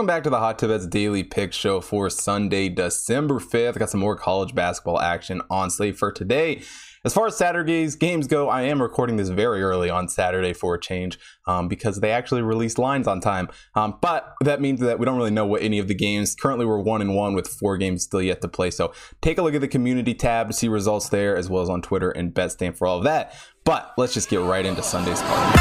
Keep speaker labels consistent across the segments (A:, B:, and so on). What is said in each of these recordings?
A: Welcome back to the Hot Tip Bets Daily Pick Show for Sunday, December 5th. Got some more college basketball action on slate for today. As far as Saturday's games go, I am recording this very early on Saturday for a change um, because they actually released lines on time. Um, but that means that we don't really know what any of the games. Currently, we're one and one with four games still yet to play. So take a look at the community tab to see results there, as well as on Twitter and BetStamp for all of that. But let's just get right into Sunday's card.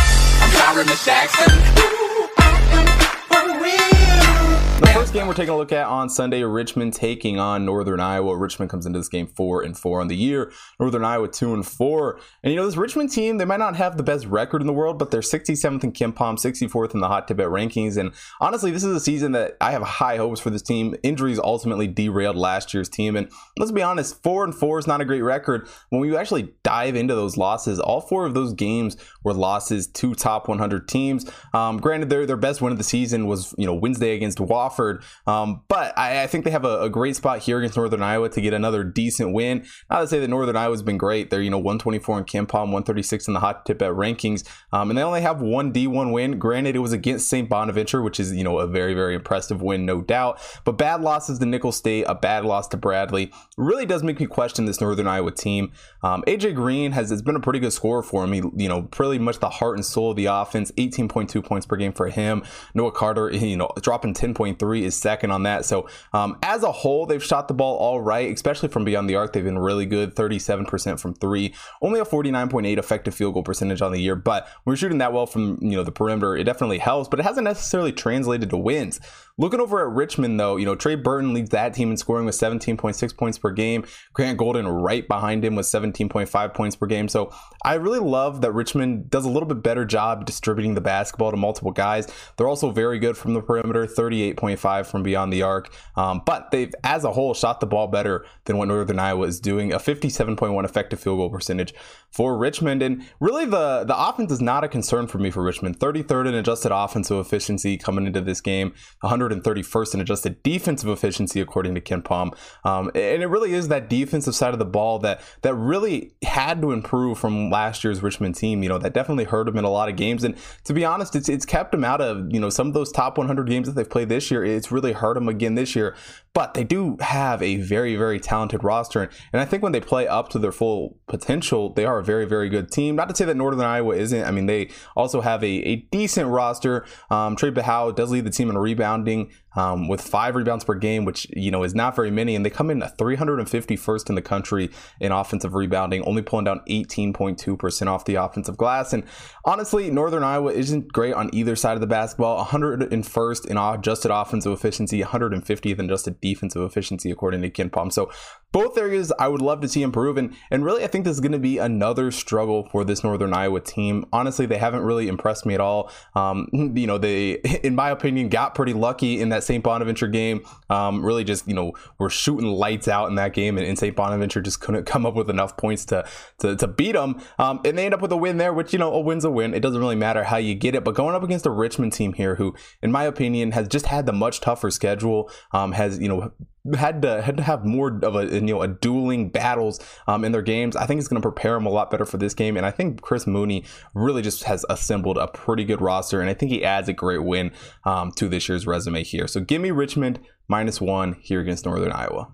A: First game we're taking a look at on Sunday, Richmond taking on Northern Iowa. Richmond comes into this game four and four on the year. Northern Iowa two and four. And you know, this Richmond team, they might not have the best record in the world, but they're 67th in KenPom, 64th in the Hot Tip Bet rankings. And honestly, this is a season that I have high hopes for this team. Injuries ultimately derailed last year's team. And let's be honest, four and four is not a great record. When we actually dive into those losses, all four of those games were losses to top 100 teams. Um, granted, their their best win of the season was you know Wednesday against Wofford Um, but I, I, think they have a, a, great spot here against Northern Iowa to get another decent win. Not to say that Northern Iowa's been great. They're, you know, 124 in KenPom, 136 in the hot tip at rankings. Um, and they only have one D1 win. Granted, it was against St. Bonaventure, which is, you know, a very, very impressive win, no doubt. But bad losses to Nicholls State, a bad loss to Bradley, really does make me question this Northern Iowa team. Um, AJ Green has, has been a pretty good scorer for him. He, you know, pretty much the heart and soul of the offense, 18.2 points per game for him. Noah Carter, you know, dropping 10.3 three is second on that. So um, as a whole, they've shot the ball all right, especially from beyond the arc. They've been really good, 37% from three, only a 49.8 effective field goal percentage on the year. But we're shooting that well from you know the perimeter. It definitely helps, but it hasn't necessarily translated to wins. Looking over at Richmond, though, you know, Tyler Burton leads that team in scoring with 17.6 points per game. Grant Golden right behind him with 17.5 points per game. So I really love that Richmond does a little bit better job distributing the basketball to multiple guys. They're also very good from the perimeter, 38.5 from beyond the arc. Um, but they've, as a whole, shot the ball better than what Northern Iowa is doing. A 57.1 effective field goal percentage for Richmond. And really, the, the offense is not a concern for me for Richmond. 33rd in adjusted offensive efficiency coming into this game, 131st in adjusted defensive efficiency, according to KenPom. Um, and it really is that defensive side of the ball that that really had to improve from last year's Richmond team. You know, that definitely hurt them in a lot of games. And to be honest, it's it's kept them out of you know some of those top 100 games that they've played this year. It's really hurt them again this year. But they do have a very very talented roster, and I think when they play up to their full potential, they are a very very good team. Not to say that Northern Iowa isn't. I mean, they also have a, a decent roster. Um, Trae Berhow does lead the team in rebounding um, with five rebounds per game, which you know is not very many, and they come in at 351st in the country in offensive rebounding, only pulling down 18.2% off the offensive glass. And honestly, Northern Iowa isn't great on either side of the basketball. 101st in adjusted offensive efficiency, 150th in adjusted defensive efficiency, according to KenPom. So both areas I would love to see improve. And, and really, I think this is going to be another struggle for this Northern Iowa team. Honestly, they haven't really impressed me at all. Um, you know, they, in my opinion, got pretty lucky in that St. Bonaventure game. Um, really just, you know, were shooting lights out in that game, and, and St. Bonaventure just couldn't come up with enough points to, to, to beat them. Um, and they end up with a win there, which, you know, a win's a win. It doesn't really matter how you get it. But going up against a Richmond team here, who, in my opinion, has just had the much tougher schedule, um, has, you know, had to had to have more of a you know a dueling battles um, in their games. I think it's going to prepare them a lot better for this game, and I think Chris Mooney really just has assembled a pretty good roster, and I think he adds a great win um, to this year's resume here. So give me Richmond minus one here against Northern Iowa.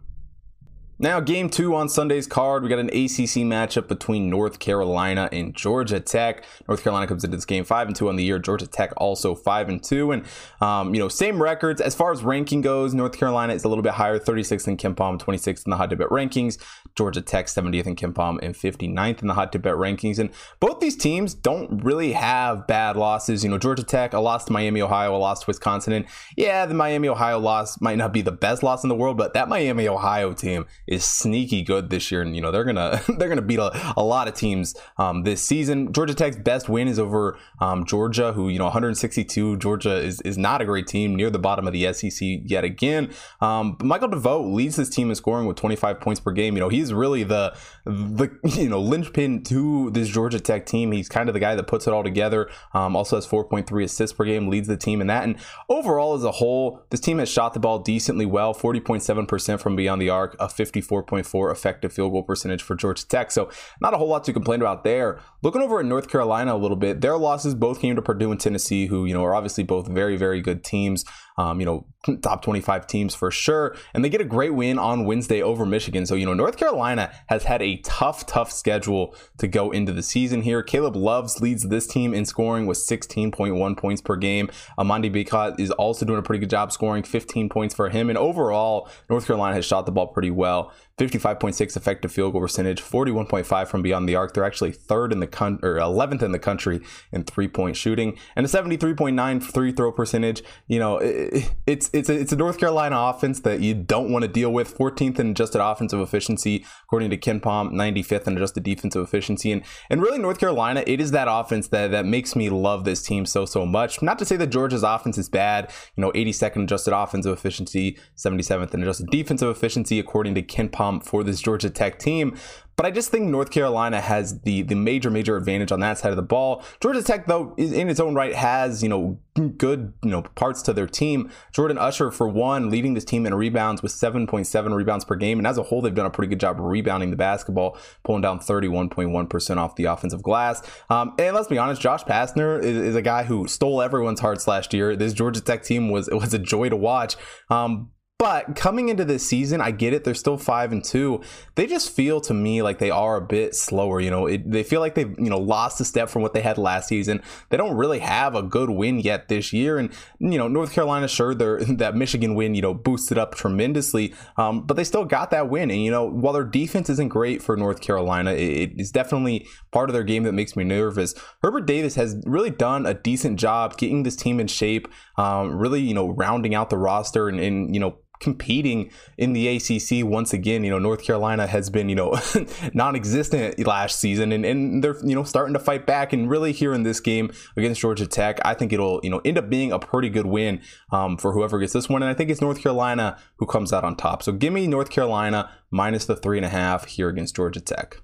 A: Now, game two on Sunday's card, we got an ACC matchup between North Carolina and Georgia Tech. North Carolina comes into this game five and two on the year. Georgia Tech also five and two, and um, you know same records as far as ranking goes. North Carolina is a little bit higher, 36th in KenPom, 26th in the Hot Tip Bet rankings. Georgia Tech 70th in KenPom and 59th in the Hot Tip Bet rankings. And both these teams don't really have bad losses. You know, Georgia Tech a loss to Miami, Ohio, a loss to Wisconsin. And yeah, the Miami, Ohio loss might not be the best loss in the world, but that Miami, Ohio team sneaky good this year, and you know they're gonna they're gonna beat a, a lot of teams um, this season. Georgia Tech's best win is over um, Georgia, who you know 162. Georgia is is not a great team, near the bottom of the SEC yet again. Um, Michael DeVoe leads his team in scoring with 25 points per game. You know he's really the the you know linchpin to this Georgia Tech team. He's kind of the guy that puts it all together. Um, also has 4.3 assists per game, leads the team in that. And overall, as a whole, this team has shot the ball decently well, 40.7% from beyond the arc, a 50 54.4 effective field goal percentage for Georgia Tech. So not a whole lot to complain about there. Looking over at North Carolina a little bit, their losses both came to Purdue and Tennessee, who, you know, are obviously both very, very good teams. Um, you know, top 25 teams for sure. And they get a great win on Wednesday over Michigan. So, you know, North Carolina has had a tough, tough schedule to go into the season here. Caleb Loves leads this team in scoring with 16.1 points per game. Armando Bacot is also doing a pretty good job scoring 15 points for him. And overall, North Carolina has shot the ball pretty well. 55.6 effective field goal percentage, 41.5 from beyond the arc. They're actually third in the con- or 11th in the country in three point shooting, and a 73.9 free throw percentage. You know, it, it's it's a, it's a North Carolina offense that you don't want to deal with. 14th in adjusted offensive efficiency, according to KenPom, 95th in adjusted defensive efficiency, and and really North Carolina, it is that offense that that makes me love this team so so much. Not to say that Georgia's offense is bad. You know, 82nd adjusted offensive efficiency, 77th in adjusted defensive efficiency, according to KenPom for this Georgia Tech team. But I just think North Carolina has the the major major advantage on that side of the ball. Georgia Tech, though, in its own right, has you know good you know parts to their team. Jordan Usher, for one, leading this team in rebounds with 7.7 rebounds per game, and as a whole, they've done a pretty good job rebounding the basketball, pulling down 31.1 percent off the offensive glass. Um, and let's be honest, Josh Pastner is, is, a guy who stole everyone's hearts last year. This Georgia Tech team was was a joy to watch. Um, but coming into this season, I get it. They're still five and two. They just feel to me like they are a bit slower. You know, it, they feel like they've you know lost a step from what they had last season. They don't really have a good win yet this year. And you know, North Carolina, sure, their that Michigan win, you know, boosted up tremendously. Um, but they still got that win. And you know, while their defense isn't great for North Carolina, it, it is definitely part of their game that makes me nervous. Hubert Davis has really done a decent job getting this team in shape. Um, really, you know, rounding out the roster and, and you know competing in the ACC once again. You know, North Carolina has been, you know, non-existent last season and, and they're, you know, starting to fight back and really here in this game against Georgia Tech, I think it'll, you know, end up being a pretty good win um, for whoever gets this one. And I think it's North Carolina who comes out on top. So give me North Carolina minus the three and a half here against Georgia Tech.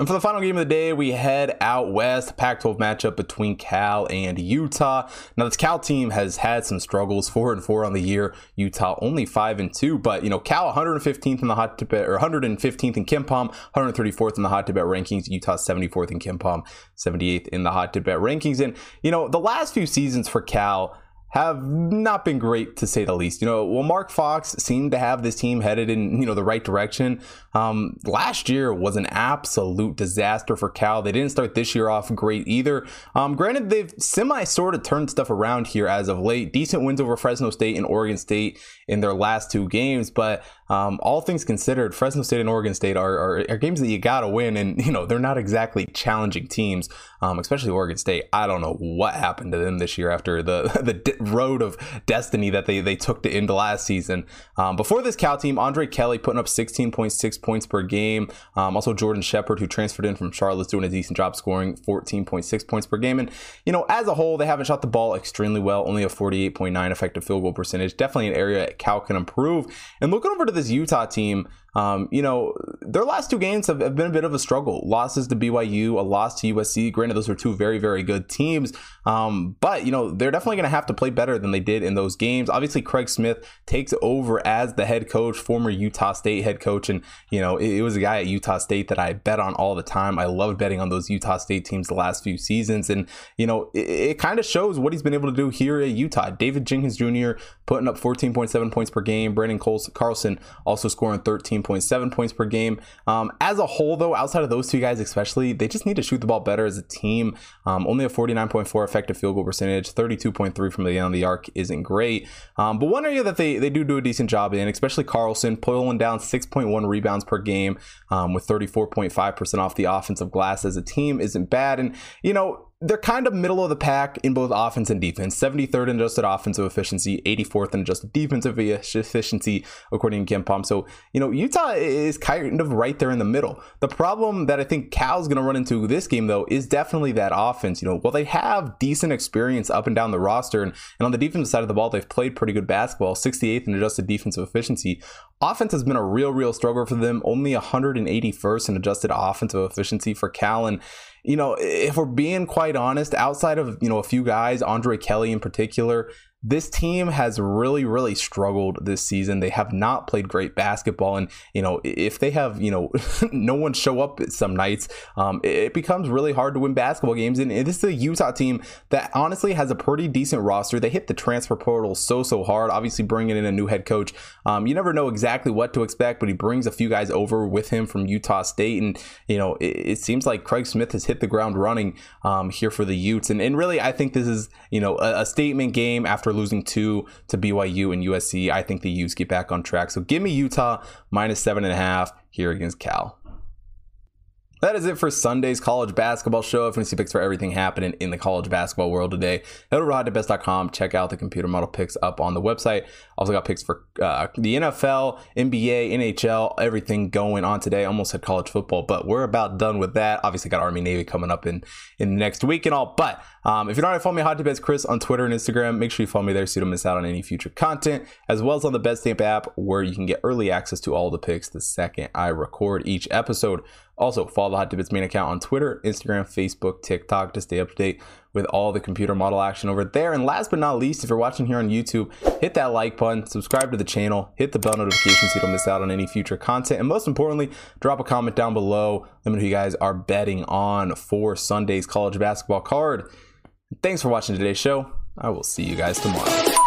A: And for the final game of the day, we head out west, Pac 12 matchup between Cal and Utah. Now, this Cal team has had some struggles, 4 and 4 on the year. Utah only 5 and 2, but you know, Cal 115th in the hot tip or 115th in KenPom, 134th in the hot tip rankings. Utah 74th in KenPom, 78th in the hot tip rankings. And you know, the last few seasons for Cal have not been great to say the least. You know, well, Mark Fox seemed to have this team headed in you know the right direction. Um, last year was an absolute disaster for Cal. They didn't start this year off great either. Um, granted, they've semi sort of turned stuff around here as of late. Decent wins over Fresno State and Oregon State in their last two games, but um, all things considered, Fresno State and Oregon State are, are, are, games that you gotta win, and you know they're not exactly challenging teams, um, especially Oregon State. I don't know what happened to them this year after the the road of destiny that they they took to end last season. Um, before this Cal team, Andre Kelly putting up 16.6 points per game. Um, also Jordan Shepherd, who transferred in from Charlotte, doing a decent job scoring 14.6 points per game. And you know, as a whole, they haven't shot the ball extremely well, only a 48.9 effective field goal percentage. Definitely an area Cal can improve. And looking over to this Utah team, um, you know, their last two games have, have, been a bit of a struggle. Losses to BYU, a loss to USC. Granted, those are two very, very good teams. Um, but, you know, they're definitely going to have to play better than they did in those games. Obviously, Craig Smith takes over as the head coach, former Utah State head coach. And, you know, it, it was a guy at Utah State that I bet on all the time. I loved betting on those Utah State teams the last few seasons. And, you know, it, it kind of shows what he's been able to do here at Utah. David Jenkins Jr. putting up 14.7 points per game. Branden Carlson also scoring 13 13.7 points per game. Um, as a whole, though, outside of those two guys, especially, they just need to shoot the ball better as a team. Um, only a 49.4 effective field goal percentage, 32.3 from the end of the arc isn't great. Um, but one area that they, they do do a decent job in, especially Carlson, pulling down 6.1 rebounds per game um, with 34.5% off the offensive glass as a team isn't bad. And, you know, they're kind of middle of the pack in both offense and defense. 73rd in adjusted offensive efficiency, 84th in adjusted defensive efficiency, according to Kim KenPom. So, you know, Utah is kind of right there in the middle. The problem that I think Cal's going to run into this game, though, is definitely that offense. You know, while they have decent experience up and down the roster, and, and on the defensive side of the ball, they've played pretty good basketball, 68th in adjusted defensive efficiency. Offense has been a real, real struggle for them. Only 181st in adjusted offensive efficiency for Cal. And, you know, if we're being quite honest, outside of, you know, a few guys, Andre Kelly in particular, this team has really, really struggled this season. They have not played great basketball. And, you know, if they have, you know, no one show up some nights, um, it becomes really hard to win basketball games. And this is a Utah team that honestly has a pretty decent roster. They hit the transfer portal so, so hard. Obviously, bringing in a new head coach, um, you never know exactly what to expect, but he brings a few guys over with him from Utah State. And, you know, it, it seems like Craig Smith has hit the ground running um, here for the Utes. And, and really, I think this is, you know, a, a statement game after after losing two to BYU and USC. I think the Utes get back on track. So give me Utah minus seven and a half here against Cal. That is it for Sunday's college basketball show. If you want see picks for everything happening in the college basketball world today, head over to hottipbets.com. Check out the computer model picks up on the website. Also got picks for uh, the NFL, NBA, NHL, everything going on today. Almost had college football, but we're about done with that. Obviously got Army Navy coming up in in next week and all. But um, if you're not already following me, Hot Chris on Twitter and Instagram, make sure you follow me there so you don't miss out on any future content, as well as on the Betstamp app where you can get early access to all the picks the second I record each episode. Also, follow the Hot Tip Bets main account on Twitter, Instagram, Facebook, TikTok to stay up to date with all the computer model action over there. And last but not least, if you're watching here on YouTube, hit that like button, subscribe to the channel, hit the bell notification so you don't miss out on any future content. And most importantly, drop a comment down below. Let me know who you guys are betting on for Sunday's college basketball card. Thanks for watching today's show. I will see you guys tomorrow.